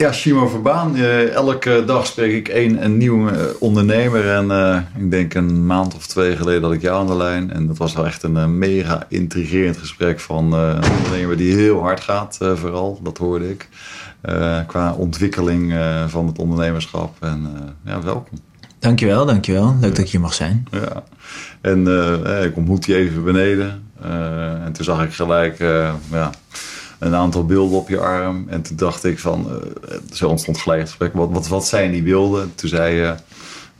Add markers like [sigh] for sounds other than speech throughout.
Ja, Shimo Verbaan. Uh, elke dag spreek ik één een nieuwe uh, ondernemer. En uh, ik denk een maand of twee geleden had ik jou aan de lijn. En dat was wel echt een mega intrigerend gesprek van een ondernemer die heel hard gaat, vooral. Dat hoorde ik. qua ontwikkeling van het ondernemerschap. En ja, welkom. Dankjewel, dankjewel. Leuk dat ik hier mag zijn. Ja. En ik ontmoette je even beneden. en toen zag ik gelijk, ja een aantal beelden op je arm. En toen dacht ik van, uh, zo ontstond gelijk gesprek. Wat, wat, wat zijn die beelden? Toen zei je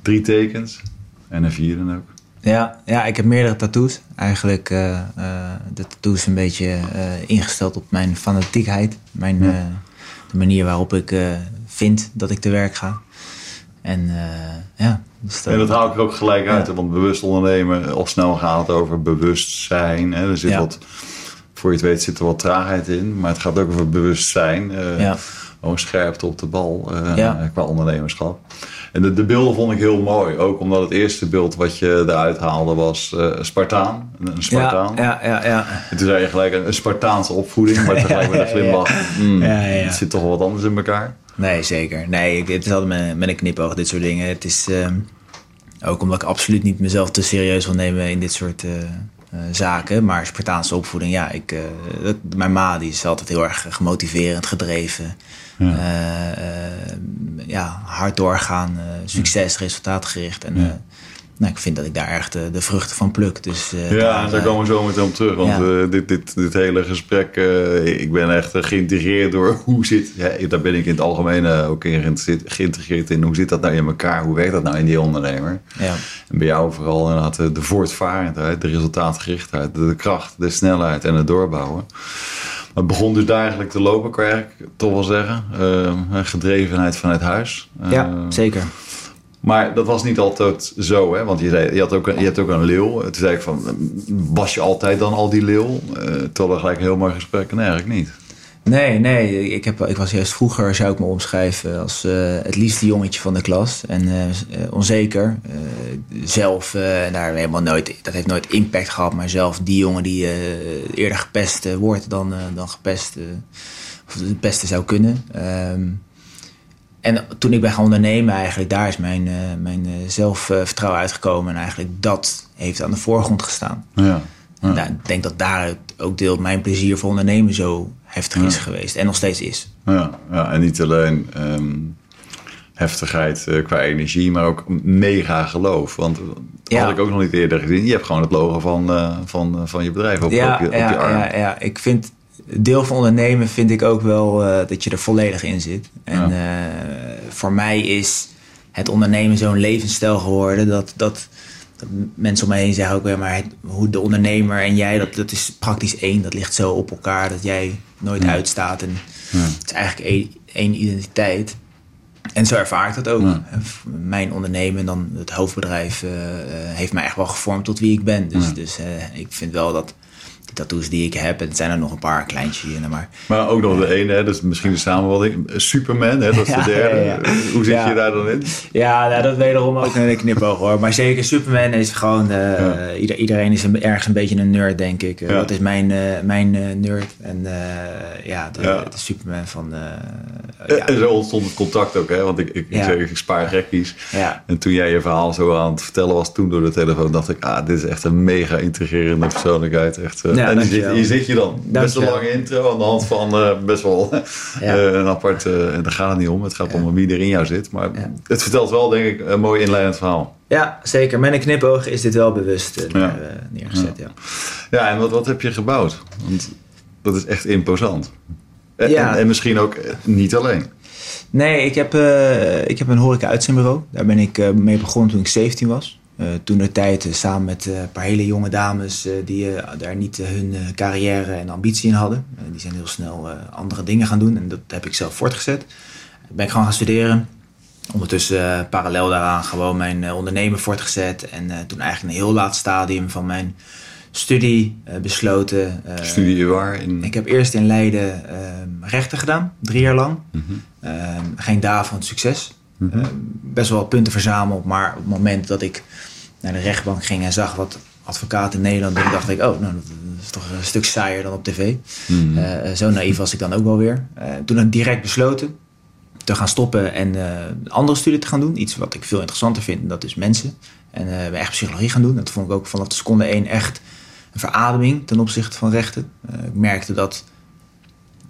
drie tekens en een vierde ook. Ja, ja, ik heb meerdere tattoos. Eigenlijk uh, uh, de tattoos een beetje ingesteld op mijn fanatiekheid. Mijn, de manier waarop ik vind dat ik te werk ga. En ja. Dus dat, en dat haal ik er ook gelijk uit. Want bewust ondernemen, of snel gaat het over bewustzijn. Hè? Er zit wat voor je het weet zit er wat traagheid in. Maar het gaat ook over bewustzijn. Uh, ja. Gewoon scherpte op de bal uh, qua ondernemerschap. En de, de, beelden vond ik heel mooi. Ook omdat het eerste beeld wat je eruit haalde was uh, Spartaan. Een Spartaan. Ja, ja, ja, En toen zei je gelijk een, Spartaanse opvoeding. Maar [laughs] tegelijk met een glimlach. Mm, het zit toch wel wat anders in elkaar. Nee, zeker. Nee, het is altijd met, met een knipoog, dit soort dingen. Het is uh, ook omdat ik absoluut niet mezelf te serieus wil nemen in dit soort uh, uh, zaken. Maar Spartaanse opvoeding, ja, ik, uh, dat, mijn ma die is altijd heel erg gemotiverend, gedreven. Ja, ja hard doorgaan, succes, resultaatgericht. En nou, ik vind dat ik daar echt de, de vruchten van pluk. Dus, uh, ja, daar, komen we zo meteen op terug. Want uh, dit, dit, dit hele gesprek, uh, ik ben echt geïntegreerd door [laughs] hoe zit... Ja, daar ben ik in het algemeen ook in geïntegreerd in. Hoe zit dat nou in elkaar? Hoe werkt dat nou in die ondernemer? Ja. En bij jou vooral inderdaad de voortvarendheid, de resultaatgerichtheid, de, kracht, de snelheid en het doorbouwen. Maar het begon dus daar eigenlijk te lopen, kan ik toch wel zeggen. gedrevenheid vanuit huis. ja, zeker. Maar dat was niet altijd zo, hè? Want je, zei, je, had ook, je hebt ook een leeuw. Toen zei ik van, was je altijd dan al die leeuw? Uh, terwijl gelijk een heel mooi gesprek. Nee, eigenlijk niet. Nee, nee. Ik, heb, ik was juist vroeger, zou ik me omschrijven, als uh, het liefste jongetje van de klas. En uh, onzeker. zelf, daar helemaal nooit, dat heeft nooit impact gehad. Maar zelf die jongen die eerder gepest wordt dan, dan gepest, of het beste zou kunnen. Ehm, en toen ik ben gaan ondernemen, eigenlijk, daar is mijn, uh, mijn uh, zelfvertrouwen uitgekomen. En eigenlijk dat heeft aan de voorgrond gestaan. Ja, ja. ik denk dat daar ook deel mijn plezier voor ondernemen zo heftig is geweest. En nog steeds is. Ja, ja en niet alleen um, heftigheid uh, qua energie, maar ook mega geloof. Want dat had ik ook nog niet eerder gezien. Je hebt gewoon het logo van, van, van je bedrijf op, je, op je arm. Ja, ja, ik vind deel van ondernemen vind ik ook wel uh, dat je er volledig in zit. En ja. uh, voor mij is het ondernemen zo'n levensstijl geworden dat, dat, dat, mensen om mij heen zeggen ook weer, maar het, hoe de ondernemer en jij, dat, dat is praktisch één. Dat ligt zo op elkaar dat jij nooit ja. uitstaat. En ja. het is eigenlijk één, één identiteit. En zo ervaar ik dat ook. Mijn ondernemen, dan het hoofdbedrijf, uh, heeft mij echt wel gevormd tot wie ik ben. Dus, dus ik vind wel dat de tattoos die ik heb. En het zijn er nog een paar kleintjes hier. Maar, maar ook nog de ene, hè, dat is misschien de samenvatting. Superman, hè, dat is de [laughs] derde. Ja, ja, Hoe zit je daar dan in? Ja, nou, dat wederom ook een knipoog hoor. Maar zeker Superman is gewoon... Uh, ieder, iedereen is een, ergens een beetje een nerd, denk ik. Uh, dat is mijn, uh, mijn nerd. En ja, de, de, Superman van... en zo ontstond het contact ook, hè? Want ik, ik, ik, ik spaar gekkies. En toen jij je verhaal zo aan het vertellen was toen door de telefoon... dacht ik, ah, dit is echt een mega intrigerende [laughs] persoonlijkheid. Echt ja, en hier zit, hier zit, je dan. Best een lange intro aan de hand van uh, best wel [laughs] ja. uh, een apart... Uh, daar gaat het niet om. Het gaat om wie er in jou zit. Maar het vertelt wel, denk ik, een mooi inleidend verhaal. Ja, zeker. Met een knipoog is dit wel bewust neergezet. Ja, ja. en wat, wat heb je gebouwd? Want dat is echt imposant. En, en, en misschien ook niet alleen. Nee, ik heb, ik heb een horeca-uitzendbureau. Daar ben ik mee begonnen toen ik 17 was. Uh, toen de tijd uh, samen met uh, een paar hele jonge dames die daar niet hun carrière en ambitie in hadden. die zijn heel snel andere dingen gaan doen en dat heb ik zelf voortgezet. Ben ik gewoon gaan studeren. Ondertussen parallel daaraan gewoon mijn ondernemen voortgezet. En toen eigenlijk een heel laat stadium van mijn studie besloten. studie waar? In... Ik heb eerst in Leiden rechten gedaan, drie jaar lang. Mm -hmm. geen van succes. Mm -hmm. best wel punten verzameld, maar op het moment dat ik naar de rechtbank ging en zag wat advocaten in Nederland doen, dacht ik, oh, nou, dat is toch een stuk saaier dan op tv. Mm. Uh, zo naïef was ik dan ook wel weer. Uh, toen heb ik direct besloten. te gaan stoppen en een andere studie te gaan doen. Iets wat ik veel interessanter vind, en dat is mensen. En uh, echt psychologie gaan doen. Dat vond ik ook vanaf de seconde één echt een verademing ten opzichte van rechten. ik merkte dat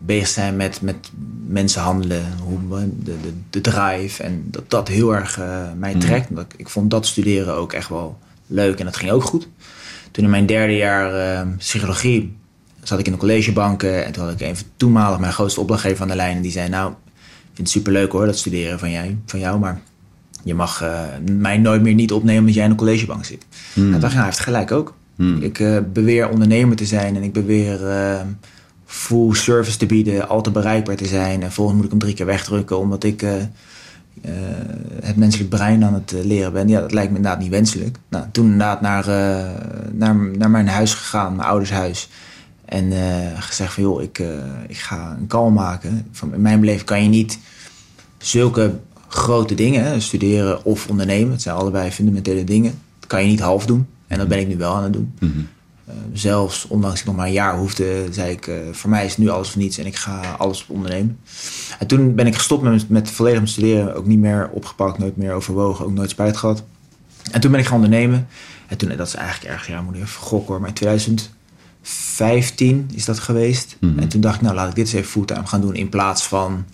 bezig zijn met, met mensen handelen, hoe, de, de, de drive. En dat dat heel erg mij mm. trekt. Mm. Ik vond dat studeren ook echt wel leuk en dat ging ook goed. Toen in mijn derde jaar psychologie zat ik in de collegebanken en toen had ik even toenmalig mijn grootste opdrachtgever aan de lijn. En die zei, nou, ik vind het superleuk hoor, dat studeren van, jij, van jou, maar je mag uh, mij nooit meer niet opnemen omdat jij in de collegebank zit. Hmm. En dacht ik, nou, hij heeft gelijk ook. Hmm. Ik beweer ondernemer te zijn en ik beweer full service te bieden, altijd bereikbaar te zijn. En volgens moet ik hem drie keer wegdrukken omdat ik het menselijk brein aan het leren ben. Ja, dat lijkt me inderdaad niet wenselijk. Nou, toen inderdaad naar, naar, naar mijn huis gegaan, mijn ouders huis. En gezegd van joh, ik, ik ga een call maken. Van, in mijn beleving kan je niet zulke grote dingen, studeren of ondernemen. Het zijn allebei fundamentele dingen. Dat kan je niet half doen. En dat ben ik nu wel aan het doen. -hmm. Uh, zelfs ondanks ik nog maar een jaar hoefde, zei ik, voor mij is nu alles of niets en ik ga alles ondernemen. En toen ben ik gestopt met, met volledig met studeren. Ook niet meer opgepakt, nooit meer overwogen, ook nooit spijt gehad. En toen ben ik gaan ondernemen. En toen, dat is eigenlijk erg, ja, moet ik even gokken hoor, maar in 2000 15 is dat geweest. Mhm. En toen dacht ik, nou laat ik dit eens even fulltime gaan doen in plaats van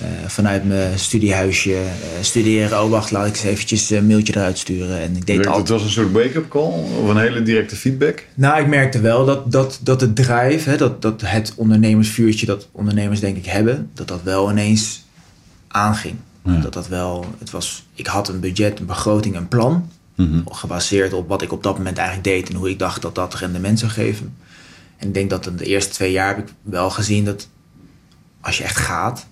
uh, vanuit mijn studiehuisje uh, studeren. Oh wacht, laat ik eens eventjes een mailtje eruit sturen. En ik deed het Het was een soort wake-up call of een hele directe feedback? Nou, ik merkte wel dat, dat, dat het drive, hè, dat, dat het ondernemersvuurtje dat ondernemers denk ik hebben, dat dat wel ineens aanging. Ja. Dat dat wel, het was, ik had een budget, een begroting, een plan. Mhm. Gebaseerd op wat ik op dat moment eigenlijk deed en hoe ik dacht dat dat rendement zou geven. En ik denk dat in de eerste twee jaar heb ik wel gezien dat als je echt gaat,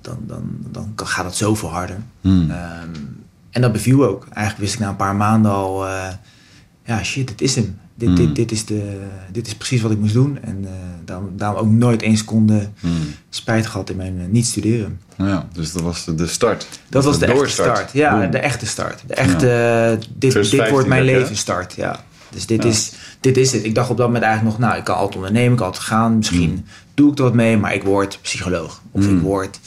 dan, dan, dan gaat het zoveel harder. Mhm. Ehm, en dat beviel ook. Eigenlijk wist ik na een paar maanden al, uh, ja shit, dit is hem. Dit, dit, hmm. dit, is de, dit is precies wat ik moest doen. En uh, daarom, daarom ook nooit één seconde mm. spijt gehad in mijn uh, niet studeren. Ja, dus dat was de start. Dat was de, de echte start. Ja, de echte start. De echte, ja. dit, dit wordt mijn levensstart. Ja. Dus dit, ja. is, dit is het. Ik dacht op dat moment eigenlijk nog, nou, ik kan altijd ondernemen, ik kan altijd gaan. Misschien mm. doe ik er wat mee, maar ik word psycholoog. Of ik hmm. word...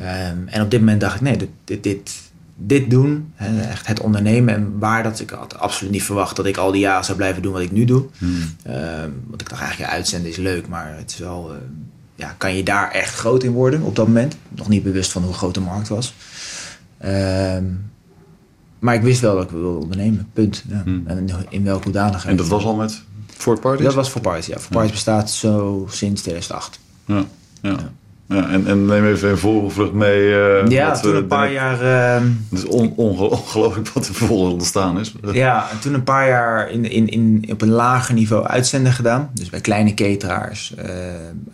Um, en op dit moment dacht ik, nee, dit, dit, dit dit doen, echt het ondernemen. En waar dat ik had absoluut niet verwacht dat ik al die jaren zou blijven doen wat ik nu doe. Hmm. Uh, want ik dacht eigenlijk, ja, uitzenden is leuk, maar het is wel, uh, ja, kan je daar echt groot in worden op dat moment? Nog niet bewust van hoe groot de markt was. Maar ik wist wel dat ik wilde ondernemen, punt. Ja. Hmm. En in welke hoedanigheid. En dat was al met Fort Parties? Dat was Fort Parties, ja. Fort Parties bestaat zo sinds 2008. ja. ja. Ja, en, en neem even een voorvlucht mee. Uh, ja, wat, toen een paar jaar... Uh, het is on, [laughs] ongelooflijk wat er vervolgens ontstaan is. Ja, en toen een paar jaar in, in, in, op een lager niveau uitzenden gedaan. Dus bij kleine cateraars, uh,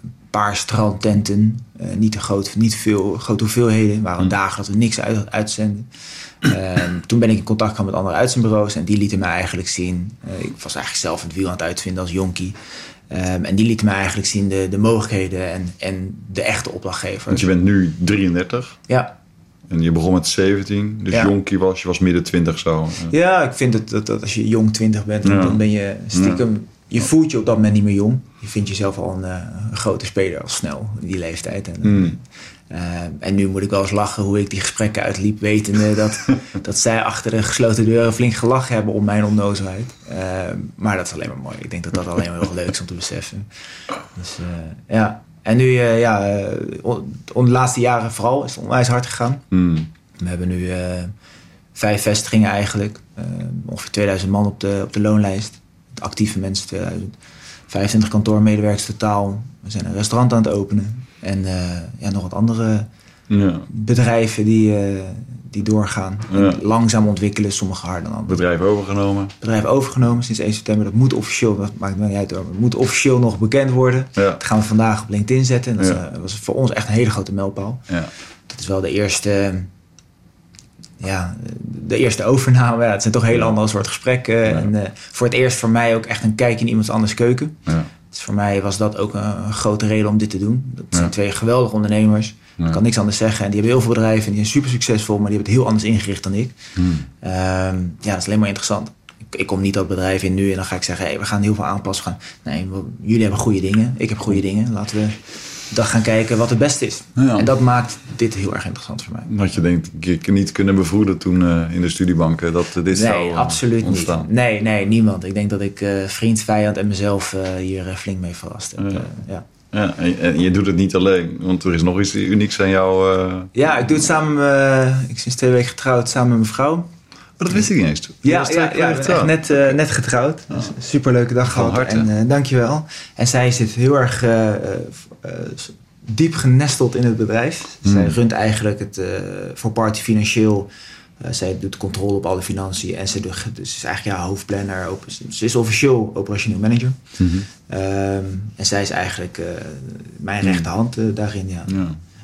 een paar strandtenten. niet te groot, niet veel grote hoeveelheden. waren hmm. dagen dat we niks uit, uitzenden. Ehm, toen ben ik in contact gekomen met andere uitzendbureaus. En die lieten me eigenlijk zien... ik was eigenlijk zelf het wiel aan het uitvinden als jonkie. Um, en die liet me eigenlijk zien de, de mogelijkheden en, en de echte opdrachtgever. Want je bent nu 33. Ja. En je begon met 17, dus ja. jonkie was, je was midden 20 zo. Ja, ik vind het, dat, dat als je jong 20 bent, ja. dan ben je stiekem... Je voelt je op dat moment niet meer jong. Je vindt jezelf al een, uh, een grote speler al snel in die leeftijd. En, mm. Uh, en nu moet ik wel eens lachen hoe ik die gesprekken uitliep, wetende dat, [laughs] dat zij achter de gesloten deuren flink gelachen hebben om mijn onnozelheid. Uh, maar dat is alleen maar mooi. Ik denk dat dat alleen maar heel leuk is om te beseffen. Dus uh, ja. En nu, ja, de laatste jaren vooral is het onwijs hard gegaan. Mm. We hebben nu vijf vestigingen eigenlijk. ongeveer 2000 man op de, op de loonlijst. Actieve mensen 2000. 25 kantoormedewerkers totaal. We zijn een restaurant aan het openen. En uh, ja, nog wat andere ja. bedrijven die, uh, die doorgaan. Ja. Langzaam ontwikkelen, sommige harder dan. Bedrijf overgenomen. Bedrijf overgenomen sinds 1 september. Dat moet officieel, dat maakt me niet uit hoor, moet officieel nog bekend worden. Ja. Dat gaan we vandaag op LinkedIn zetten. En dat is, uh, was voor ons echt een hele grote mijlpaal. Ja. Dat is wel de eerste ja, de eerste overname. Ja, het zijn toch heel andere soort gesprekken. En voor het eerst voor mij ook echt een kijk in iemands anders keuken. Ja. Dus voor mij was dat ook een, grote reden om dit te doen. Dat zijn twee geweldige ondernemers. Ik kan niks anders zeggen. En die hebben heel veel bedrijven en die zijn super succesvol, maar die hebben het heel anders ingericht dan ik. Hmm. Um, ja, dat is alleen maar interessant. Ik, ik, kom niet dat bedrijf in nu en dan ga ik zeggen, hey, we gaan heel veel aanpassen. Gaan. Nee, jullie hebben goede dingen, ik heb goede dingen. Laten we dat gaan kijken wat het beste is. Ja. En dat maakt dit heel erg interessant voor mij. Had je denk ik niet kunnen bevroeden toen uh, in de studiebanken dat dit nee, zou uh, absoluut ontstaan? niet. Nee, nee, niemand. Ik denk dat ik vriend, vijand en mezelf hier flink mee verrast heb. Ja. ja. Ja, en, en, je doet het niet alleen, want er is nog iets unieks aan jou. Ja, ik doe het samen. ik ben sinds twee weken getrouwd samen met mijn vrouw. Oh, dat wist ik niet eens. Ja, ja, ja, ben echt net, net getrouwd. Ja. Dus superleuke dag gehad. harte. En dankjewel. En zij zit heel erg diep genesteld in het bedrijf. Hmm. Zij runt eigenlijk het uh, voor Party financieel. Uh, zij doet controle op alle financiën en ze, doet, dus is eigenlijk ja, hoofdplanner. Op, ze is officieel operationeel manager. Mm -hmm. um, en zij is eigenlijk uh, mijn rechterhand daarin. Ja.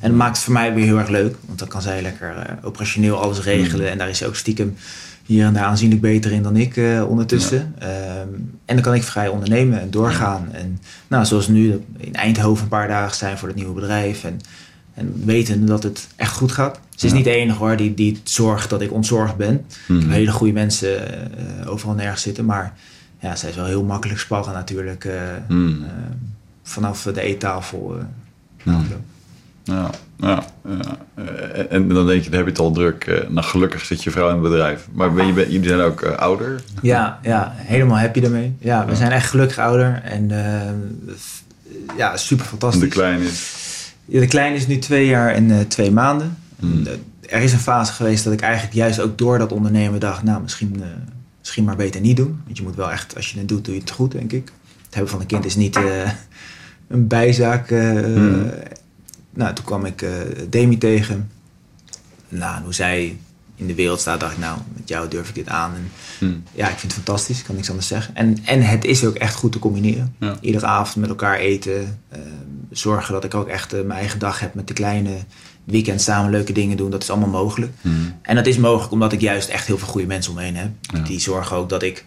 En dat maakt het voor mij weer heel erg leuk, want dan kan zij lekker operationeel alles regelen. Hmm. En daar is ze ook stiekem hier en daar aanzienlijk beter in dan ik ondertussen. Ja. Um, en dan kan ik vrij ondernemen en doorgaan. En nou, zoals nu in Eindhoven een paar dagen zijn voor het nieuwe bedrijf. En, en weten dat het echt goed gaat. Ze is Ja. niet de enige hoor die, die zorgt dat ik ontzorgd ben. Ik heb hele goede mensen uh, overal nergens zitten. Maar ja, zij is wel heel makkelijk sparren natuurlijk. Uh, vanaf de eettafel. Uh, Ja. Ja. Uh, en dan denk je, dan heb je het al druk. Uh, nou, gelukkig zit je vrouw in het bedrijf. Maar ben je, ben, jullie zijn ook uh, ouder? Ja, ja, helemaal happy daarmee. Ja, we Ja. zijn echt gelukkig ouder. En uh, ja, super En fantastisch. de kleine is? Ja, de kleine is nu twee jaar en uh, twee maanden. Hmm. Er is een fase geweest dat ik eigenlijk juist ook door dat ondernemen dacht... nou, misschien, misschien maar beter niet doen. Want je moet wel echt, als je het doet, doe je het goed, denk ik. Het hebben van een kind is niet een bijzaak. Hmm. Nou, toen kwam ik uh, Demi tegen. Nou, hoe zij in de wereld staat, dacht ik, nou, met jou durf ik dit aan. En Hmm. ja, ik vind het fantastisch, ik kan niks anders zeggen. En, en het is ook echt goed te combineren. Ja. Iedere avond met elkaar eten. Uh, zorgen dat ik ook echt uh, mijn eigen dag heb met de kleine. Weekend samen leuke dingen doen, dat is allemaal mogelijk. Hmm. En dat is mogelijk omdat ik juist echt heel veel goede mensen omheen heb. Ja. Die zorgen ook dat ik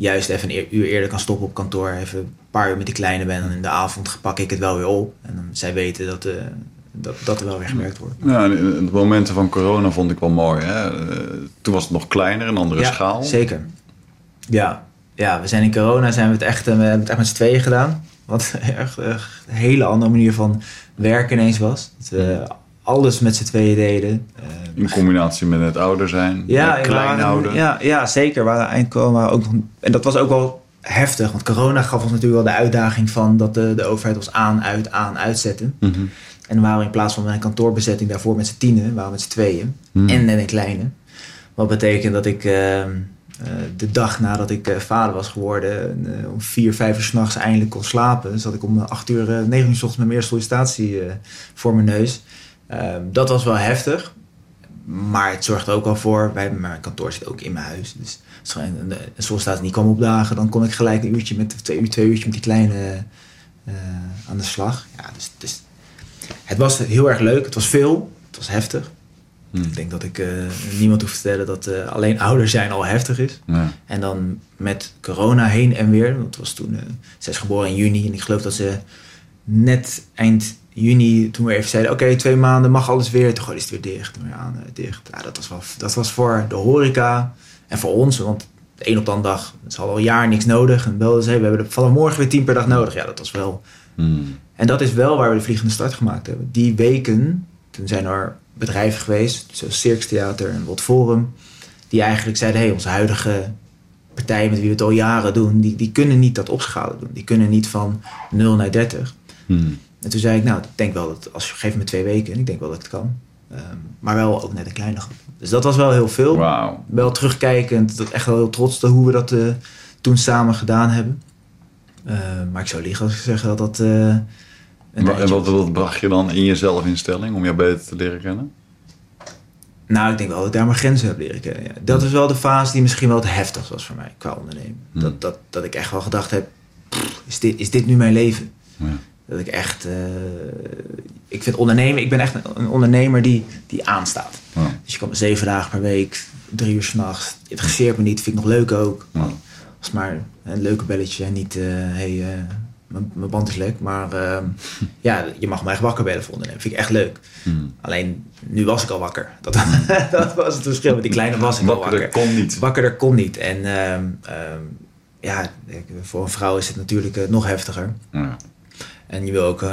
juist even een uur eerder kan stoppen op kantoor. Even een paar uur met die kleine ben. En in de avond pak ik het wel weer op. En dan zij weten dat, uh, dat, dat er wel weer gewerkt wordt. Ja, de momenten van corona vond ik wel mooi. Hè? Uh, toen was het nog kleiner, een andere ja, schaal. Zeker. Ja. ja, we zijn in corona zijn we het echt, we hebben het echt met z'n tweeën gedaan. Wat [laughs] echt, echt een hele andere manier van werken ineens was. Dat we alles met z'n tweeën deden. In combinatie met het ouder zijn, ja, klein waren, houden. Ja, ja, zeker. Corona ook nog, en dat was ook wel heftig. Want corona gaf ons natuurlijk wel de uitdaging van dat de, de overheid ons aan, uit, aan, uitzetten. Mm -hmm. En dan waren we in plaats van een kantoorbezetting daarvoor met z'n tienen, waren we met z'n tweeën. Mm. En net een kleine. Wat betekent dat ik uh, uh, de dag nadat ik uh, vader was geworden, om vier, vijf uur s'nachts eindelijk kon slapen. Zat ik om acht uur, negen uur s ochtends met meer sollicitatie voor mijn neus. Ehm, dat was wel heftig. Maar het zorgde ook al voor, bij mijn kantoor zit ook in mijn huis. Dus als een, sollicitatie niet kwam opdagen, dan kon ik gelijk een uurtje met twee, uur, twee uurtje met die kleine uh, aan de slag. Ja, dus, dus, het was heel erg leuk. Het was veel. Het was heftig. Hmm. Ik denk dat ik uh, niemand hoef te vertellen dat uh, alleen ouder zijn al heftig is. Ja. En dan met corona heen en weer. Want het was toen, zij is geboren in juni. En ik geloof dat ze net eind juni, toen we even zeiden, oké, okay, twee maanden mag alles weer. Toen gooide het weer dicht, weer aan, uh, dicht. Ja, dat was, wel, dat was voor de horeca en voor ons, want de een op de andere dag, ze hadden al een jaar niks nodig. En belden ze, we hebben er vanaf morgen weer tien per dag nodig. Ja, dat was wel... Hmm. En dat is wel waar we de vliegende start gemaakt hebben. Die weken, toen zijn er bedrijven geweest, zoals Circus Theater en World Forum, die eigenlijk zeiden, hé, hey, onze huidige partijen met wie we het al jaren doen, die, die kunnen niet dat opschalen doen. Die kunnen niet van 0 naar 30. Hmm. En toen zei ik, nou, ik denk wel dat als je geeft me twee weken, ik denk wel dat ik het kan. Um, maar wel ook net een kleine groep. Dus dat was wel heel veel. Wow. Wel terugkijkend, dat echt wel heel trots hoe we dat uh, toen samen gedaan hebben. Uh, maar ik zou liegen als ik zeg dat dat. Uh, en wat, wat, wat bracht je dan in jezelf in stelling om jou beter te leren kennen? Nou, ik denk wel dat ik daar mijn grenzen heb leren kennen. Ja. Dat is wel de fase die misschien wel het heftigst was voor mij qua ondernemen. Hmm. Dat, dat, dat ik echt wel gedacht heb: pff, is, dit, is dit nu mijn leven? Ja. Dat ik echt. Uh, ik vind ondernemen, ik ben echt een ondernemer die, die aanstaat. Ja. Dus je komt zeven dagen per week, drie uur s'nachts. Interesseert me niet, vind ik nog leuk ook. Ja. Als maar een leuke belletje en niet, uh, hey, uh, mijn band is lek. Maar uh, [laughs] ja, je mag me echt wakker bellen voor ondernemen. Vind ik echt leuk. Hmm. Alleen, nu was ik al wakker. [laughs] Dat, [laughs] dat was het verschil. Met die kleine was ik wakker al wakker. kon niet. Wakkerder kon niet. En um, um, ja, voor een vrouw is het natuurlijk nog heftiger. Ja. En je wil ook uh,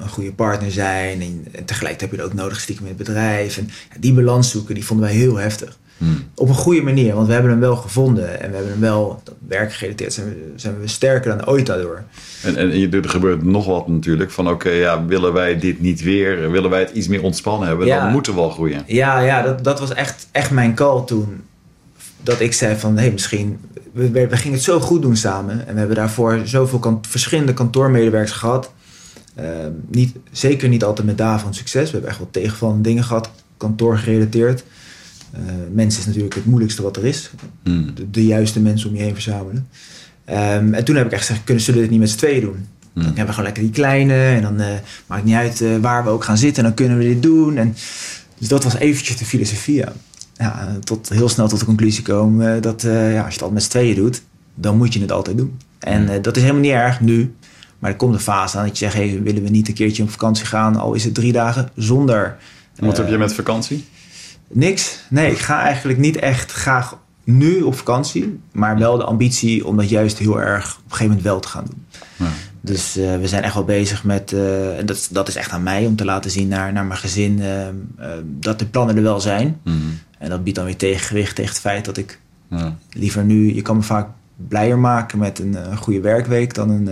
een goede partner zijn. En, en, tegelijk heb je het ook nodig stiekem in het bedrijf. En ja, die balans zoeken, die vonden wij heel heftig. Hmm. Op een goede manier, want we hebben hem wel gevonden. En we hebben hem wel, werkgerelateerd zijn we, zijn we sterker dan ooit daardoor. En, en er gebeurt nog wat natuurlijk. Van oké, ja, willen wij dit niet weer? Willen wij het iets meer ontspannen hebben? Dan moeten we wel groeien. Ja, ja dat, dat was echt, echt mijn call toen. Dat ik zei van, hé, hey, misschien... We, we, gingen het zo goed doen samen. En we hebben daarvoor zoveel verschillende kantoormedewerkers gehad. Uh, niet, zeker niet altijd met dagen succes. We hebben echt wel tegenvallende dingen gehad, kantoor gerelateerd. Uh, mensen is natuurlijk het moeilijkste wat er is. Hmm. De, juiste mensen om je heen verzamelen. Um, en toen heb ik echt gezegd, kunnen zullen we dit niet met z'n tweeën doen? Hmm. Dan hebben we gewoon lekker die kleine. En dan uh, maakt niet uit uh, waar we ook gaan zitten. Dan kunnen we dit doen. En, dus dat was eventjes de filosofie. Ja. Ja tot, heel snel tot de conclusie komen dat ja, als je het altijd met z'n tweeën doet, dan moet je het altijd doen. En hmm. dat is helemaal niet erg nu. Maar er komt een fase aan dat je zegt, hey, willen we niet een keertje op vakantie gaan? Al is het drie dagen zonder... En wat heb je met vakantie? Niks. Nee, ik ga eigenlijk niet echt graag nu op vakantie. Maar wel de ambitie om dat juist heel erg op een gegeven moment wel te gaan doen. Ja. Dus uh, we zijn echt wel bezig met, uh, en dat, dat is echt aan mij om te laten zien naar, naar mijn gezin, uh, dat de plannen er wel zijn. Mm -hmm. En dat biedt dan weer tegengewicht tegen het feit dat ik ja. liever nu, je kan me vaak blijer maken met een, een goede werkweek dan een,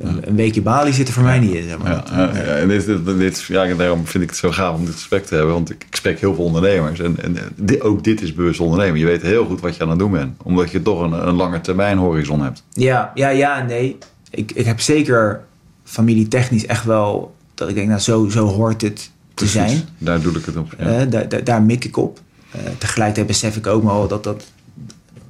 een weekje Bali zit er voor mij niet in. Zeg maar. ja, ja, en dit, dit, ja, daarom vind ik het zo gaaf om dit gesprek te hebben. Want ik, ik spreek heel veel ondernemers. En, en dit, ook dit is bewust ondernemen. Je weet heel goed wat je aan het doen bent. Omdat je toch een, een lange termijn horizon hebt. Ja, ja, ja nee. Ik, ik heb zeker familietechnisch echt wel... Dat ik denk, nou zo, zo hoort het te zijn. Daar doe ik het op. Ja. Uh, daar, mik ik op. Uh, tegelijkertijd besef ik ook wel dat, dat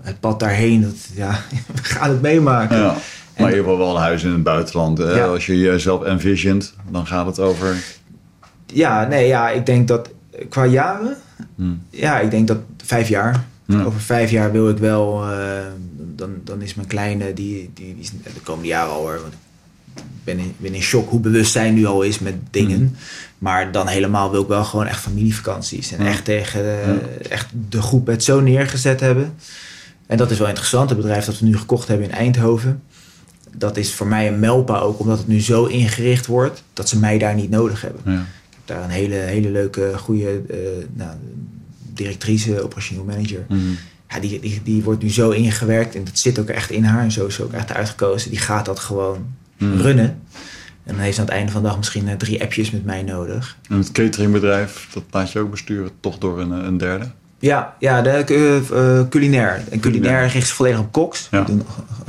het pad daarheen... Dat, ja, [laughs] we gaan het meemaken. Ja. Maar ieder geval wel een huis in het buitenland. Als je jezelf envisioned, dan gaat het over. Ja, nee, ja, ik denk dat qua jaren. Hmm. Ja, ik denk dat vijf jaar. Over vijf jaar wil ik wel. Uh, dan, dan is mijn kleine, die, die, die is de komende jaren al hoor. Want ik ben in, ben in shock hoe bewust zij nu al is met dingen. Hmm. Maar dan helemaal wil ik wel gewoon echt familievakanties. En echt tegen echt de groep het zo neergezet hebben. En dat is wel interessant. Het bedrijf dat we nu gekocht hebben in Eindhoven dat is voor mij een melpa ook, omdat het nu zo ingericht wordt dat ze mij daar niet nodig hebben. Ja. Ik heb daar een hele, hele leuke, goede uh, nou, directrice, operationeel manager. Mhm. Ja, die, die, die wordt nu zo ingewerkt en dat zit ook echt in haar en zo is ze ook echt uitgekozen. Die gaat dat gewoon mm. runnen. En dan heeft ze aan het einde van de dag misschien uh, drie appjes met mij nodig. En het cateringbedrijf, dat laat je ook besturen, toch door een, een derde? Ja, ja de, uh, culinair. En culinair richt zich volledig op koks. Ja. Doen,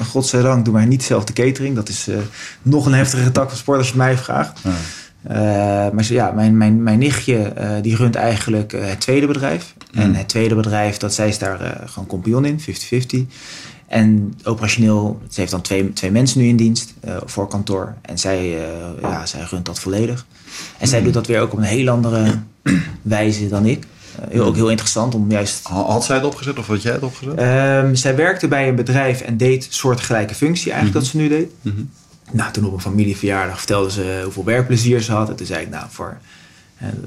godzijdank doen wij niet zelf de catering. Dat is uh, nog een heftige tak van sport als je mij vraagt. Ja. Uh, maar ja, mijn, mijn, mijn nichtje die runt eigenlijk het tweede bedrijf. Mm. En het tweede bedrijf, dat zij is daar gewoon kompion in, 50-50. En operationeel, ze heeft dan twee, twee mensen nu in dienst voor kantoor. En zij, ja, zij runt dat volledig. En zij mm. doet dat weer ook op een heel andere [clears throat] wijze dan ik. Uh, ook heel interessant om juist... Had zij het opgezet of had jij het opgezet? Um, zij werkte bij een bedrijf en deed soortgelijke functie eigenlijk mm dat ze nu deed. Mm -hmm. Nou, toen op een familieverjaardag vertelde ze hoeveel werkplezier ze had. En toen zei ik, nou, voor,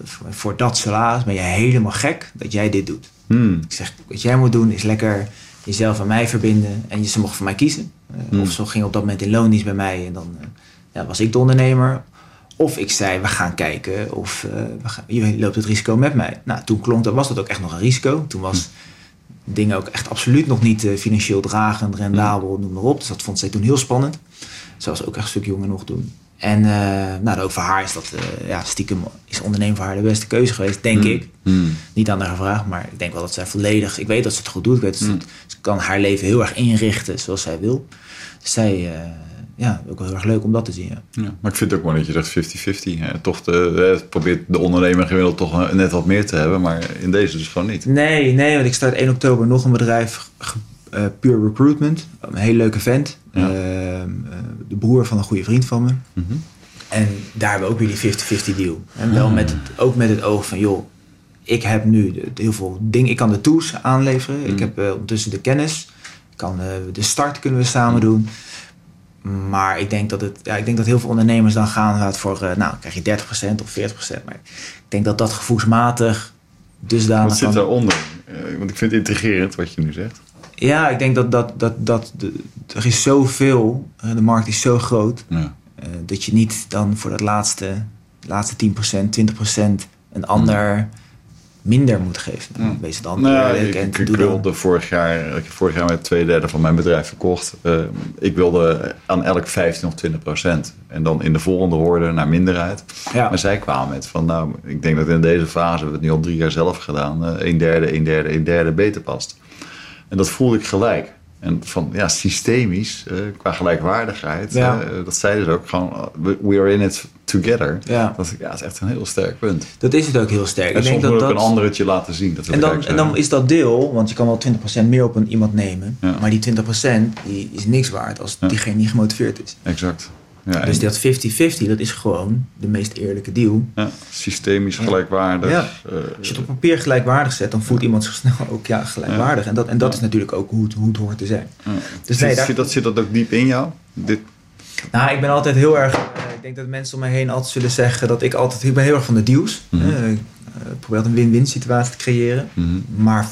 voor, voor, dat salaris ben je helemaal gek dat jij dit doet. Mm. Ik zeg, wat jij moet doen is lekker jezelf aan mij verbinden. En ze mocht voor mij kiezen. Uh, Of ze ging op dat moment in loondienst bij mij en dan ja, was ik de ondernemer. Of ik zei, we gaan kijken of uh, we gaan, je loopt het risico met mij. Nou, toen klonk dat, was dat ook echt nog een risico. Toen was hm. dingen ook echt absoluut nog niet financieel dragend, rendabel, hm. noem maar op. Dus dat vond zij toen heel spannend. Ze was ook echt een stuk jonger nog toen. En uh, nou, ook voor haar is dat, ja, stiekem is ondernemen voor haar de beste keuze geweest, denk hm. ik. Niet aan haar gevraagd, maar ik denk wel dat zij volledig, ik weet dat ze het goed doet. Ik weet dat ze, ze kan haar leven heel erg inrichten zoals zij wil. Dus zij ja, ook wel heel erg leuk om dat te zien. Ja. ja maar ik vind het ook mooi dat je zegt 50-50. Toch de, probeert de ondernemer gemiddeld toch net wat meer te hebben, maar in deze dus gewoon niet. Nee, nee, want ik start 1 oktober nog een bedrijf, uh, Pure Recruitment. Een hele leuke vent. Ja. Uh, de broer van een goede vriend van me. Mm -hmm. En daar hebben we ook weer die 50-50 deal. En wel ah. met het, ook met het oog van, joh, ik heb nu heel veel dingen. Ik kan de tools aanleveren. Ik mhm. heb uh, ondertussen de kennis. Ik kan, de start kunnen we samen mhm. doen. Maar ik denk dat, het, ja, ik denk dat heel veel ondernemers dan gaan voor, uh, nou, krijg je 30% of 40%. Maar ik denk dat dat gevoelsmatig dusdanig... Wat zit daaronder? Want ik vind het intrigerend wat je nu zegt. Ja, ik denk dat, dat, dat, dat de, er is zoveel, uh, de markt is zo groot, Ja. eh, dat je niet dan voor dat laatste, laatste 10%, 20% een ander minder moet geven. Ja. Wees dan Nou, eerlijk ik, en ik, ik wilde vorig jaar, ik vorig jaar met twee derde van mijn bedrijf verkocht. Eh, ik wilde aan elk 15 of 20 procent. En dan in de volgende orde naar minderheid. Maar zij kwamen met van, nou, ik denk dat in deze fase, we hebben het nu al drie jaar zelf gedaan, eh, een derde, een derde, een derde beter past. En dat voelde ik gelijk. En van, ja, systemisch, eh, qua gelijkwaardigheid, Ja. eh, dat zeiden ze ook gewoon, eh, we- are in it together. Ja. Dat, ja, dat is echt een heel sterk punt. Dat is het ook heel sterk. En ik denk dat moet ook dat... een ander het je laten zien. Dat En dan, en dan is dat deel, want je kan wel 20% meer op een iemand nemen, Ja. maar die 20% die is niks waard als diegene niet gemotiveerd is. Exact. Ja, Dus dat 50-50, dat is gewoon de meest eerlijke deal. ja, systemisch gelijkwaardig. Ja. eh, Als je het op papier gelijkwaardig zet, dan voelt iemand zich snel ook ja, gelijkwaardig. En dat, en dat is natuurlijk ook hoe het, hoe het hoort te zijn. Dus zit, nee, daar- zit, dat, zit dat ook diep in jou? Dit, Nou, ik ben altijd heel erg. eh, ik denk dat mensen om mij heen altijd zullen zeggen dat ik altijd. Ik ben heel erg van de deals. Eh, ik probeer altijd een win-win situatie te creëren. Mhm. Maar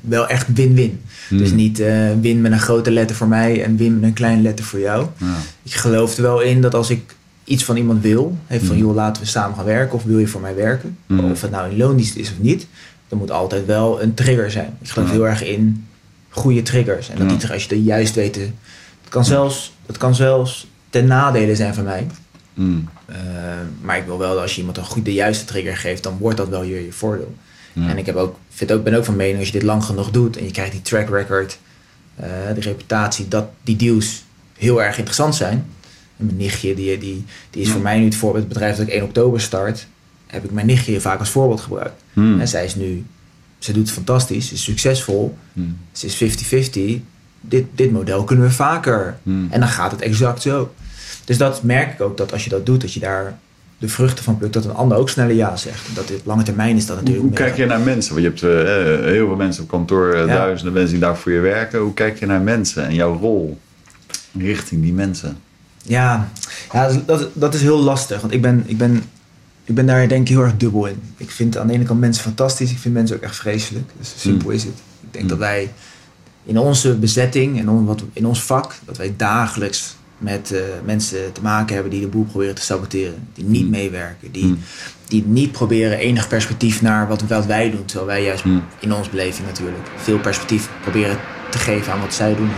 wel echt win-win. Dus niet eh, win met een grote letter voor mij en win met een kleine letter voor jou. ja. Ik geloof er wel in dat als ik iets van iemand wil, heeft van Mhm. joh, laten we samen gaan werken of wil je voor mij werken, Mhm. of het nou in loondienst is of niet, dan moet altijd wel een trigger zijn. Ik geloof Ja. heel erg in goede triggers. En dat Ja. die als je dat juist weet, te- het kan zelfs, het kan zelfs ten nadele zijn van mij. Eh, maar ik wil wel dat als je iemand een goede, de juiste trigger geeft, dan wordt dat wel je, je voordeel. Ja. En ik heb ook, vind ook, ben ook van mening, als je dit lang genoeg doet en je krijgt die track record, eh, de reputatie, dat die deals heel erg interessant zijn. En mijn nichtje, die, die, die is Ja. voor mij nu het voorbeeld, het bedrijf dat ik 1 oktober start, heb ik mijn nichtje vaak als voorbeeld gebruikt. Mm. En zij is nu, ze doet het fantastisch, ze is succesvol, Mm. ze is 50-50. Dit, dit model kunnen we vaker. Mm. En dan gaat het exact zo. Dus dat merk ik ook, dat als je dat doet, dat je daar de vruchten van plukt, dat een ander ook sneller ja zegt. En dat op lange termijn is dat natuurlijk hoe kijk je naar mensen? Want je hebt eh, heel veel mensen op kantoor, eh, Ja. duizenden mensen die daar voor je werken. Hoe kijk je naar mensen en jouw rol richting die mensen? Ja, ja dat, dat, is heel lastig. Want ik ben, ik, ben, ik ben daar denk ik heel erg dubbel in. Ik vind aan de ene kant mensen fantastisch. Ik vind mensen ook echt vreselijk. Dus simpel Mm. is het. Ik denk Mm. dat wij in onze bezetting en in ons vak... dat wij dagelijks met eh, mensen te maken hebben die de boel proberen te saboteren. Die niet Mm. meewerken. Die, Mm. die niet proberen enig perspectief naar wat, wat wij doen. Terwijl wij juist Mm. in ons beleving natuurlijk veel perspectief proberen te geven aan wat zij doen.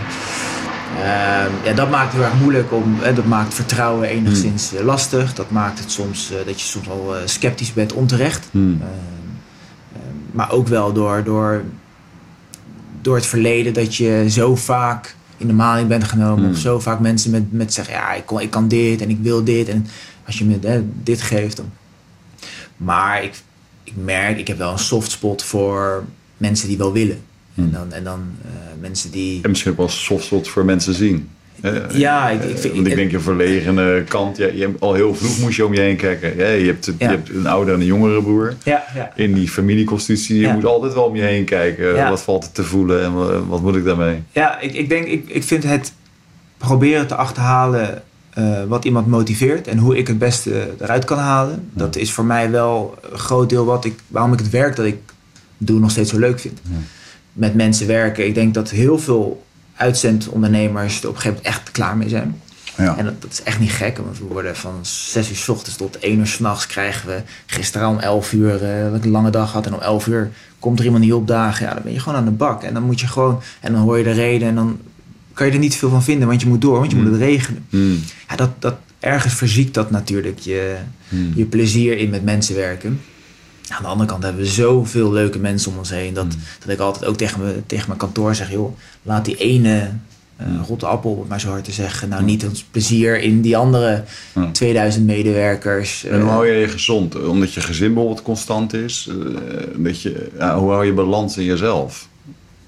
Ehm, ja, dat maakt het heel erg moeilijk om, en dat maakt vertrouwen enigszins eh, lastig. Dat maakt het soms eh, dat je soms al sceptisch bent onterecht. Ehm, ehm, maar ook wel door, door, door het verleden dat je zo vaak in de maling bent genomen. Hmm. Of zo vaak mensen met, met zeggen, ja, ik, kon, ik kan dit en ik wil dit. En als je me hè, dit geeft, dan... Maar ik, ik merk, ik heb wel een soft spot voor mensen die wel willen. En Hmm. dan, en dan eh, mensen die... En misschien ook wel soft spot voor mensen zien. Ja, ik- ik vind- want ik denk je verlegene kant. Ja, je al heel vroeg moest je om je heen kijken. Ja, je, hebt, je hebt een oudere en een jongere broer. Ja, ja. In die familieconstitutie, je moet altijd wel om je heen kijken. Wat valt er te voelen en wa- wat moet ik daarmee? Ja, ik, ik denk, ik, ik vind het proberen te achterhalen eh, wat iemand motiveert en hoe ik het beste eruit kan halen. Dat is voor mij wel een groot deel wat ik, waarom ik het werk dat ik doe nog steeds zo leuk vind. Ja. Met mensen werken. Ik denk dat heel veel uitzendondernemers er op een gegeven moment echt klaar mee zijn. Ja. En dat, dat is echt niet gek, want we worden van 6 uur s ochtends tot 1 uur s'nachts krijgen we gisteren om 11 uur, eh, wat ik een lange dag had, en om 11 uur komt er iemand niet opdagen. Ja, dan ben je gewoon aan de bak. En dan moet je gewoon, en dan hoor je de reden en dan kan je er niet veel van vinden, want je moet door, want je Mm. moet het regelen. Mm. Ja, dat, dat, ergens verziekt dat natuurlijk je, Mm. je plezier in met mensen werken. Aan de andere kant hebben we zoveel leuke mensen om ons heen. Dat, Mm. dat ik altijd ook tegen, me, tegen mijn kantoor zeg: joh, laat die ene eh Mm. rotte appel, om het maar zo hard te zeggen, nou niet ons plezier in die andere Ja. 2000 medewerkers. En hoe eh, hou je je gezond? Omdat je gezin bijvoorbeeld constant is. eh, dat je, ja, hoe hou je balans in jezelf?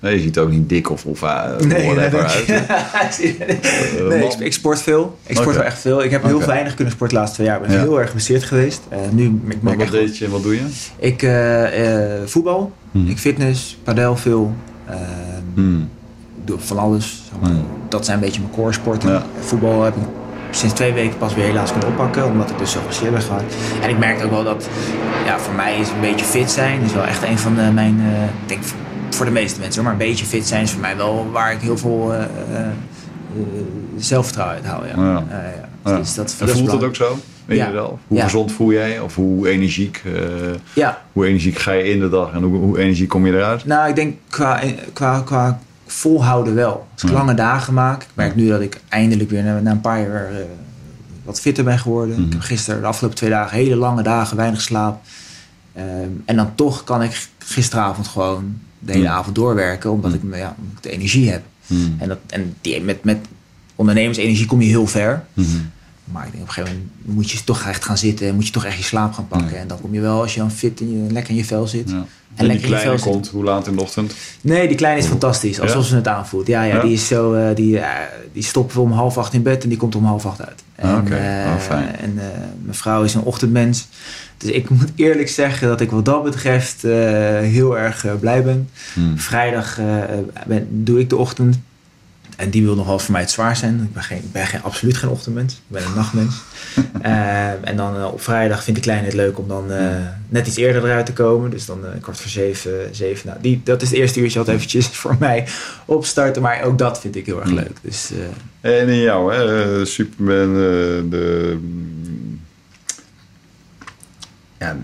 Nee, je ziet ook niet dik of, of uh, Nee, whatever nee, uit. nee, [laughs] nee, ik, ik sport veel. Ik sport wel echt veel. Ik heb heel weinig kunnen sporten de laatste twee jaar. Ik ben Ja. heel erg geblesseerd geweest. Eh, nu, ik merk wat deed je wat doe je? Ik eh, eh, voetbal, Hmm. ik fitness, padel veel. eh, Hmm. ik doe van alles. Hmm. Dat zijn een beetje mijn core sporten. Ja. Voetbal heb ik sinds twee weken pas weer helaas kunnen oppakken, omdat ik dus zo geblesseerd ben gehad. En ik merk ook wel dat, ja, voor mij is een beetje fit zijn, is wel echt een van de, mijn, eh, denk voor de meeste mensen, maar een beetje fit zijn is voor mij wel waar ik heel veel uh, uh, zelfvertrouwen uit haal. Ja. Ja. ja. Dus dat, en voelt dat ook zo? in ja. jezelf? Hoe gezond voel jij? Of hoe energiek, ja. hoe energiek ga je in de dag en hoe, hoe energiek kom je eruit? Nou, ik denk qua, qua, qua volhouden wel. Als ik lange dagen maak. Ik merk nu dat ik eindelijk weer na, na een paar jaar wat fitter ben geworden. Ik heb gisteren, de afgelopen twee dagen, hele lange dagen, weinig slaap. Um, en dan toch kan ik gisteravond gewoon de hele avond doorwerken, omdat ik ja, de energie heb. Mm. En, dat, en die, met, met ondernemersenergie kom je heel ver. Maar ik denk op een gegeven moment moet je toch echt gaan zitten. Moet je toch echt je slaap gaan pakken. Nee. En dan kom je wel als je dan fit en je, lekker in je vel zit. Ja. En, En, lekker die in je vel zit. komt, hoe laat in de ochtend? Nee, die kleine is fantastisch. Alsof Ja? ze het aanvoelt. Ja, ja, Ja? die is zo... eh, die, eh, die we om half acht in bed en die komt om half acht uit. En, Ah, oké. Oh, fijn. en eh, mijn vrouw is een ochtendmens. Dus ik moet eerlijk zeggen dat ik wat dat betreft eh, heel erg eh, blij ben. Hmm. Vrijdag eh, ben, doe ik de ochtend. En die wil nog wel voor mij het zwaar zijn. Ik ben, geen, ik ben geen, absoluut geen ochtendmens. Ik ben een nachtmens. [laughs] En dan op vrijdag vindt de kleine het leuk om dan net iets eerder eruit te komen. Dus dan kwart voor zeven. zeven. Nou, die, dat is het eerste uurtje wat eventjes [laughs] voor mij opstarten. Maar ook dat vind ik heel erg Hmm. leuk. Dus En in jou, hè? Superman, de, ja,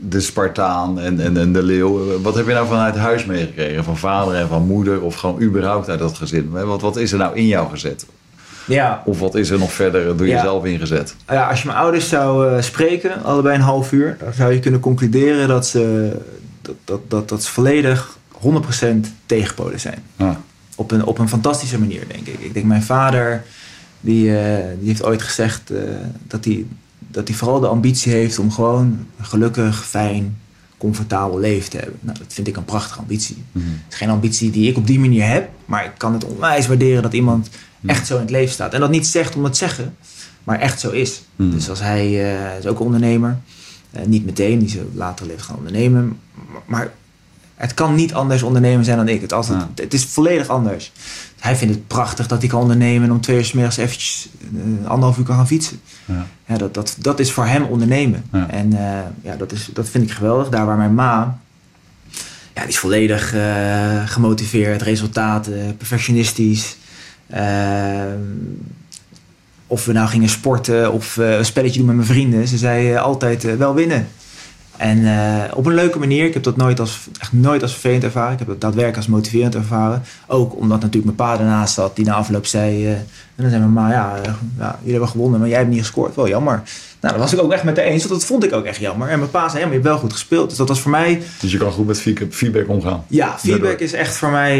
de Spartaan en, en, en de leeuw. Wat heb je nou vanuit huis meegekregen? Van vader en van moeder? Of gewoon überhaupt uit dat gezin? Wat, wat is er nou in jou gezet? ja, Of wat is er nog verder door Ja. jezelf ingezet? ja, als je mijn ouders zou eh, spreken, allebei een half uur, dan zou je kunnen concluderen dat ze, dat, dat, dat, dat ze volledig 100% tegenpolen zijn. Ah, op een, op een fantastische manier, denk ik. Ik denk, mijn vader, die, eh, die heeft ooit gezegd eh, dat hij dat hij vooral de ambitie heeft om gewoon een gelukkig, fijn, comfortabel leven te hebben. Nou, dat vind ik een prachtige ambitie. mhm. Het is geen ambitie die ik op die manier heb, maar ik kan het onwijs waarderen dat iemand echt zo in het leven staat. En dat niet zegt om het te zeggen, maar echt zo is. Mhm. Dus als hij eh, is ook ondernemer, eh, niet meteen, die is later leven gaan ondernemen, maar, maar het kan niet anders ondernemen zijn dan ik. Het, altijd, Ja. het is volledig anders. Hij vindt het prachtig dat hij kan ondernemen en om twee uur 's middags eventjes eh, anderhalf uur kan gaan fietsen. Ja. Ja, dat, dat, dat is voor hem ondernemen. Ja. En eh, ja, dat, is, dat vind ik geweldig. Daar waar mijn ma, ja, die is volledig eh, gemotiveerd, resultaten, perfectionistisch. Of we nou gingen sporten of een spelletje doen met mijn vrienden. Ze zei altijd wel winnen. En eh, op een leuke manier. Ik heb dat nooit als, echt nooit als vervelend ervaren. Ik heb dat daadwerkelijk als motiverend ervaren. Ook omdat natuurlijk mijn pa ernaast zat. Die na afloop zei... eh, en dan zei mijn ma, ja, eh, ja, jullie hebben gewonnen, maar jij hebt niet gescoord. Wel jammer. Nou, dat was ik ook echt met de eens. Want dat vond ik ook echt jammer. En mijn pa zei, ja, maar je hebt wel goed gespeeld. Dus dat was voor mij... Dus je kan goed met feedback- omgaan. Ja, feedback Daardoor. is echt voor mij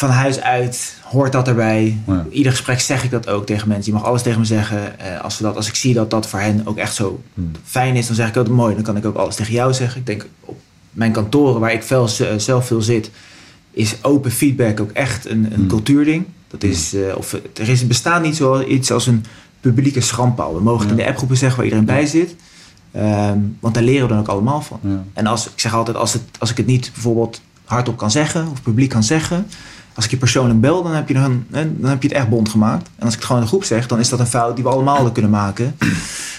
van huis uit hoort dat erbij. Ja. Ieder gesprek zeg ik dat ook tegen mensen. Je mag alles tegen me zeggen. Eh, als, we dat, als ik zie dat dat voor hen ook echt zo Hmm. fijn is, dan zeg ik ook mooi. Dan kan ik ook alles tegen jou zeggen. Ik denk op mijn kantoren waar ik veel, zelf veel zit, is open feedback ook echt een, een Hmm. cultuurding. Dat is, eh, of, er is, bestaat niet zoiets als een publieke schandpaal. We mogen het in Ja. de appgroepen zeggen waar iedereen bij zit. Ehm, want daar leren we dan ook allemaal van. Ja. En als, ik zeg altijd, als, het, als ik het niet bijvoorbeeld hardop kan zeggen of publiek kan zeggen. Als ik je persoonlijk bel, dan heb je, hè, dan heb je het echt bond gemaakt. En als ik het gewoon in de groep zeg, dan is dat een fout die we allemaal kunnen maken. [clears throat]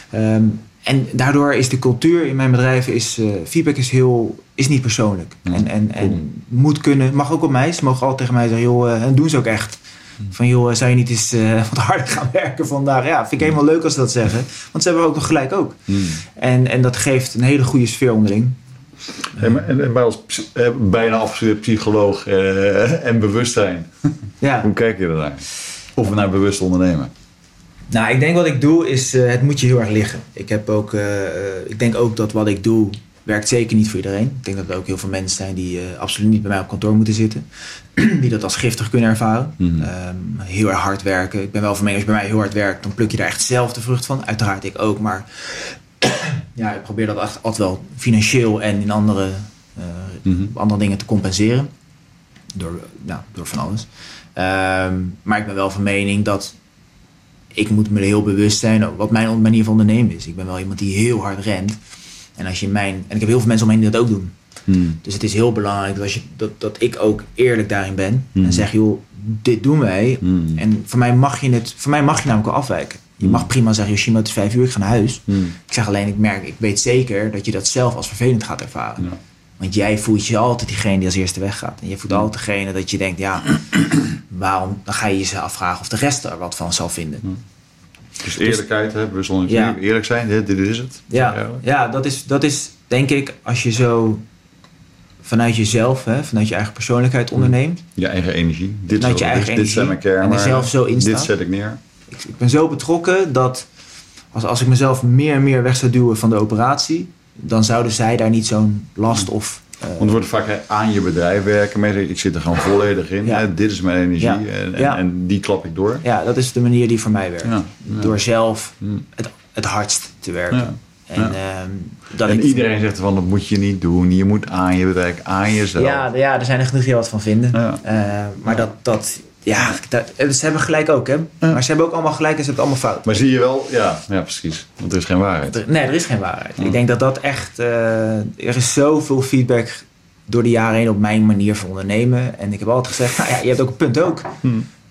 Ehm, en daardoor is de cultuur in mijn bedrijf, is, eh, feedback is, heel, is niet persoonlijk. Ja, en en, cool. en moet kunnen, mag ook op mij. Ze mogen altijd tegen mij zeggen, joh, eh, en doen ze ook echt. Van joh, zou je niet eens eh, [laughs] wat harder gaan werken vandaag? Ja, vind ik helemaal leuk als ze dat zeggen. Want ze hebben ook nog gelijk ook. Hmm. En, en dat geeft een hele goede sfeer onderling. En, en als eh, bijna afgestudeerd psycholoog eh, [laughs] en bewustzijn, Ja. [laughs] hoe kijk je ernaar? Of naar bewust ondernemen? Nou, ik denk wat ik doe is, eh, het moet je heel erg liggen. Ik, heb ook, eh, ik denk ook dat wat ik doe, werkt zeker niet voor iedereen. Ik denk dat er ook heel veel mensen zijn die absoluut niet bij mij op kantoor moeten zitten. [clears throat] die dat als giftig kunnen ervaren. Mhm. Ehm, heel erg hard werken. Ik ben wel van mening, als je bij mij heel hard werkt, dan pluk je daar echt zelf de vrucht van. Uiteraard ik ook, maar [clears throat] ja, ik probeer dat altijd wel financieel en in andere, eh, Mhm. andere dingen te compenseren. Door, nou, door van alles. Ehm, maar ik ben wel van mening dat ik moet me heel bewust zijn wat mijn manier van ondernemen is. Ik ben wel iemand die heel hard rent. En als je mijn. En ik heb heel veel mensen om me heen die dat ook doen. Hmm. Dus het is heel belangrijk dat, als je, dat, dat ik ook eerlijk daarin ben. En zeg, joh, dit doen wij. En voor mij mag je het. Voor mij mag je namelijk wel afwijken. Je Hmm. mag prima zeggen, Yoshima, het is vijf uur, ik ga naar huis. Hmm. Ik zeg alleen, ik merk, ik weet zeker dat je dat zelf als vervelend gaat ervaren. Ja. Want jij voelt je altijd diegene die als eerste weggaat. En je voelt altijd degene dat je denkt, ja, [clears throat] waarom? Dan ga je jezelf afvragen of de rest er wat van zal vinden. Dus eerlijkheid, hè, we zullen Ja. eerlijk zijn, dit, dit is het. Ja, ja dat, is, dat is denk ik als je zo vanuit jezelf, hè, vanuit je eigen persoonlijkheid onderneemt. Je eigen energie. Dit, Vanuit is je eigen dit zijn mijn energie. En er zelf zo in Dit zet ik neer. Ik, ik ben zo betrokken dat als, als ik mezelf meer en meer weg zou duwen van de operatie, dan zouden zij daar niet zo'n last of. eh, Want er wordt vaak hè, aan je bedrijf werken. Mensen, ik zit er gewoon volledig in. Ja. Hè, dit is mijn energie. Ja. En, en, Ja. en die klap ik door. ja, dat is de manier die voor mij werkt. Door zelf Hm. het, het hardst te werken. En, ehm, dat En ik, iedereen zegt van dat moet je niet doen. Je moet aan je bedrijf, aan jezelf. Ja, ja, er zijn er genoeg die wat van vinden. Eh, maar dat, dat, ja, dat, eh, ze hebben gelijk ook, hè? Maar ze hebben ook allemaal gelijk en ze hebben het allemaal fout. Maar zie je wel, ja, ja precies. Want er is geen waarheid. Er- Nee, er is geen waarheid. Ik denk dat dat echt. eh, er is zoveel feedback door de jaren heen op mijn manier van ondernemen. En ik heb altijd gezegd: [laughs] nou ja, je hebt ook een punt ook.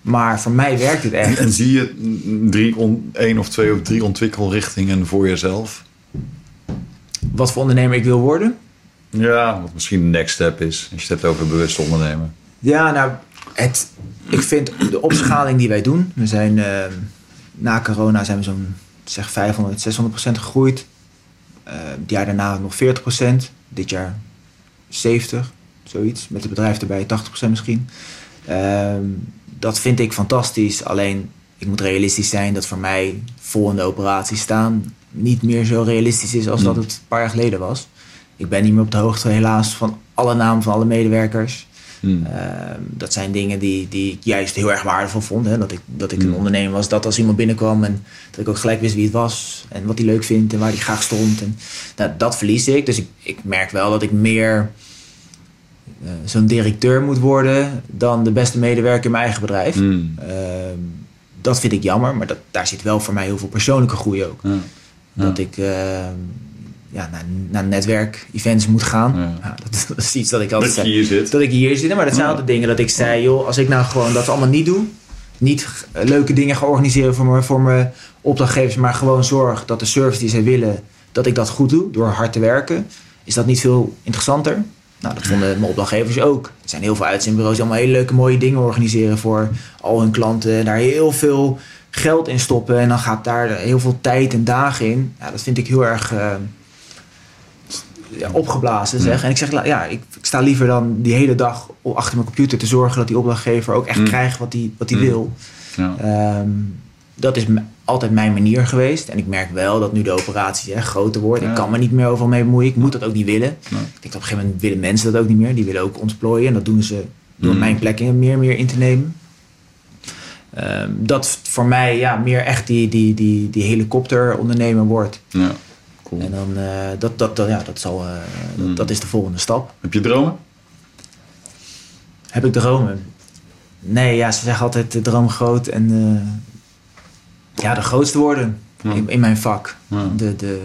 Maar voor mij werkt het En, echt. en zie je drie on, één of twee of drie ontwikkelrichtingen voor jezelf? Wat voor ondernemer ik wil worden. Ja, wat misschien de next step is. Als je het hebt over bewust ondernemen. Ja, nou, het, ik vind de opschaling die wij doen. We zijn eh, na corona zijn we zo'n zeg 500, 600 procent gegroeid. Het jaar daarna nog 40 procent. Dit jaar 70, zoiets. Met het bedrijf erbij 80 procent misschien. Ehm, dat vind ik fantastisch. Alleen, ik moet realistisch zijn dat voor mij volgende operaties staan niet meer zo realistisch is als dat het een paar jaar geleden was. Ik ben niet meer op de hoogte helaas van alle namen van alle medewerkers. Hmm. Ehm, dat zijn dingen die, die ik juist heel erg waardevol vond. Hè? Dat ik, dat ik een Mm. ondernemer was. Dat als iemand binnenkwam en dat ik ook gelijk wist wie het was. En wat hij leuk vindt en waar hij graag stond. En dat, dat verlies ik. Dus ik, ik merk wel dat ik meer eh, zo'n directeur moet worden dan de beste medewerker in mijn eigen bedrijf. Hmm. Ehm, dat vind ik jammer. Maar dat, daar zit wel voor mij heel veel persoonlijke groei ook. Ja. Dat ik ehm, ja, naar, naar netwerk-events moet gaan. Ja. Ja, dat, [laughs] dat is iets dat ik altijd Dat je zeg hier zit. dat ik hier zit. Maar dat zijn Ja. altijd dingen dat ik zei, joh, als ik nou gewoon dat allemaal niet doe, niet leuke dingen ga organiseren voor mijn, voor mijn opdrachtgevers, maar gewoon zorg dat de service die zij willen, dat ik dat goed doe door hard te werken, is dat niet veel interessanter? Nou, dat vonden mijn opdrachtgevers ook. Er zijn heel veel uitzendbureaus die allemaal hele leuke mooie dingen organiseren voor al hun klanten. En daar heel veel geld in stoppen. En dan gaat daar heel veel tijd en dagen in. Ja, dat vind ik heel erg eh, ja, opgeblazen zeg. En ik zeg, ja, ik, ik sta liever dan die hele dag achter mijn computer te zorgen dat die opdrachtgever ook echt Mm. krijgt wat hij wat hij Mm. wil. Ja. Ehm, dat is altijd mijn manier geweest. En ik merk wel dat nu de operaties hè, groter worden. Ja. Ik kan me niet meer overal mee bemoeien. Ik moet dat ook niet willen. Nee. Ik denk dat op een gegeven moment willen mensen dat ook niet meer. Die willen ook ontplooien. En dat doen ze door Mm. mijn plekken meer en meer in te nemen. Ehm, dat voor mij ja, meer echt die, die, die, die helikopterondernemer wordt. ja. Cool. En dan, eh, dat, dat, dat, ja, dat, zal, eh, dat, Mm. dat is de volgende stap. Heb je dromen? Heb ik dromen? Nee, ja, ze zeggen altijd de droom groot en eh, ja, de grootste worden Ja. in, in mijn vak. Ja. De, de,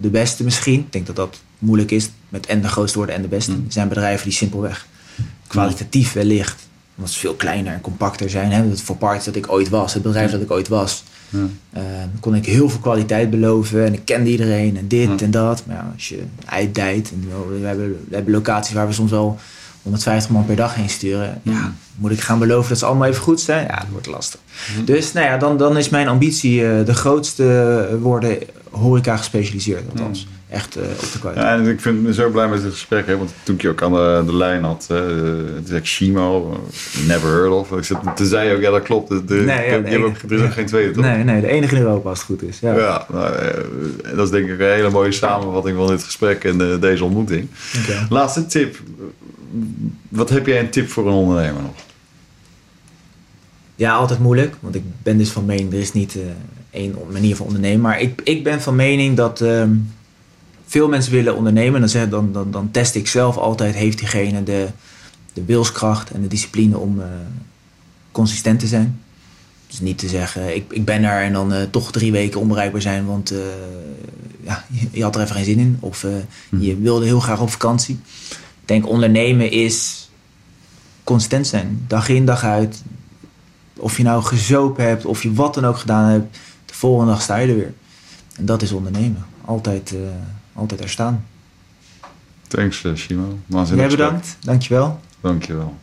de beste misschien. Ik denk dat dat moeilijk is met en de grootste worden en de beste. Mm. Er zijn bedrijven die simpelweg kwalitatief wellicht, omdat ze veel kleiner en compacter zijn. Hè? Voor parts dat ik ooit was, het bedrijf dat ik ooit was, Ja. eh, kon ik heel veel kwaliteit beloven en ik kende iedereen en dit Ja. en dat. Maar ja, als je uitdijt en we hebben, we hebben locaties waar we soms wel 150 man per dag heen sturen. Ja, Ja. moet ik gaan beloven dat ze allemaal even goed zijn? Ja, dat wordt lastig. Dus nou ja, dan, dan is mijn ambitie eh, de grootste worden horeca gespecialiseerd. Althans, echt eh, op de kwaliteit. Ja, en ik vind me zo blij met dit gesprek. Hè, want toen ik je ook aan de, de lijn had, uh, zei ik Shimo, never heard of. Ik zat, toen zei je ook, ja dat klopt. De, de, Nee, ja, je hebt ook, er is ook geen tweede toch? Nee, nee, de enige in Europa als het goed is. Ja. Ja, nou, eh, dat is denk ik een hele mooie samenvatting van dit gesprek en eh, deze ontmoeting. Laatste tip. Wat heb jij een tip voor een ondernemer nog? Ja, altijd moeilijk. Want ik ben dus van mening, er is niet eh, één manier van ondernemen. Maar ik, ik ben van mening dat ehm, veel mensen willen ondernemen. Dan, zeg, dan, dan, dan test ik zelf altijd, heeft diegene de, de wilskracht en de discipline om eh, consistent te zijn. Dus niet te zeggen, ik, ik ben er en dan eh, toch drie weken onbereikbaar zijn, want eh, ja, [laughs] je, had er even geen zin in. Of eh, je wilde heel graag op vakantie. Ik denk ondernemen is consistent zijn. Dag in, dag uit. Of je nou gezopen hebt, of je wat dan ook gedaan hebt. De volgende dag sta je er weer. En dat is ondernemen. Altijd, altijd er staan. Thanks, uh, Shimo. Jij bedankt. Dankjewel. Dankjewel.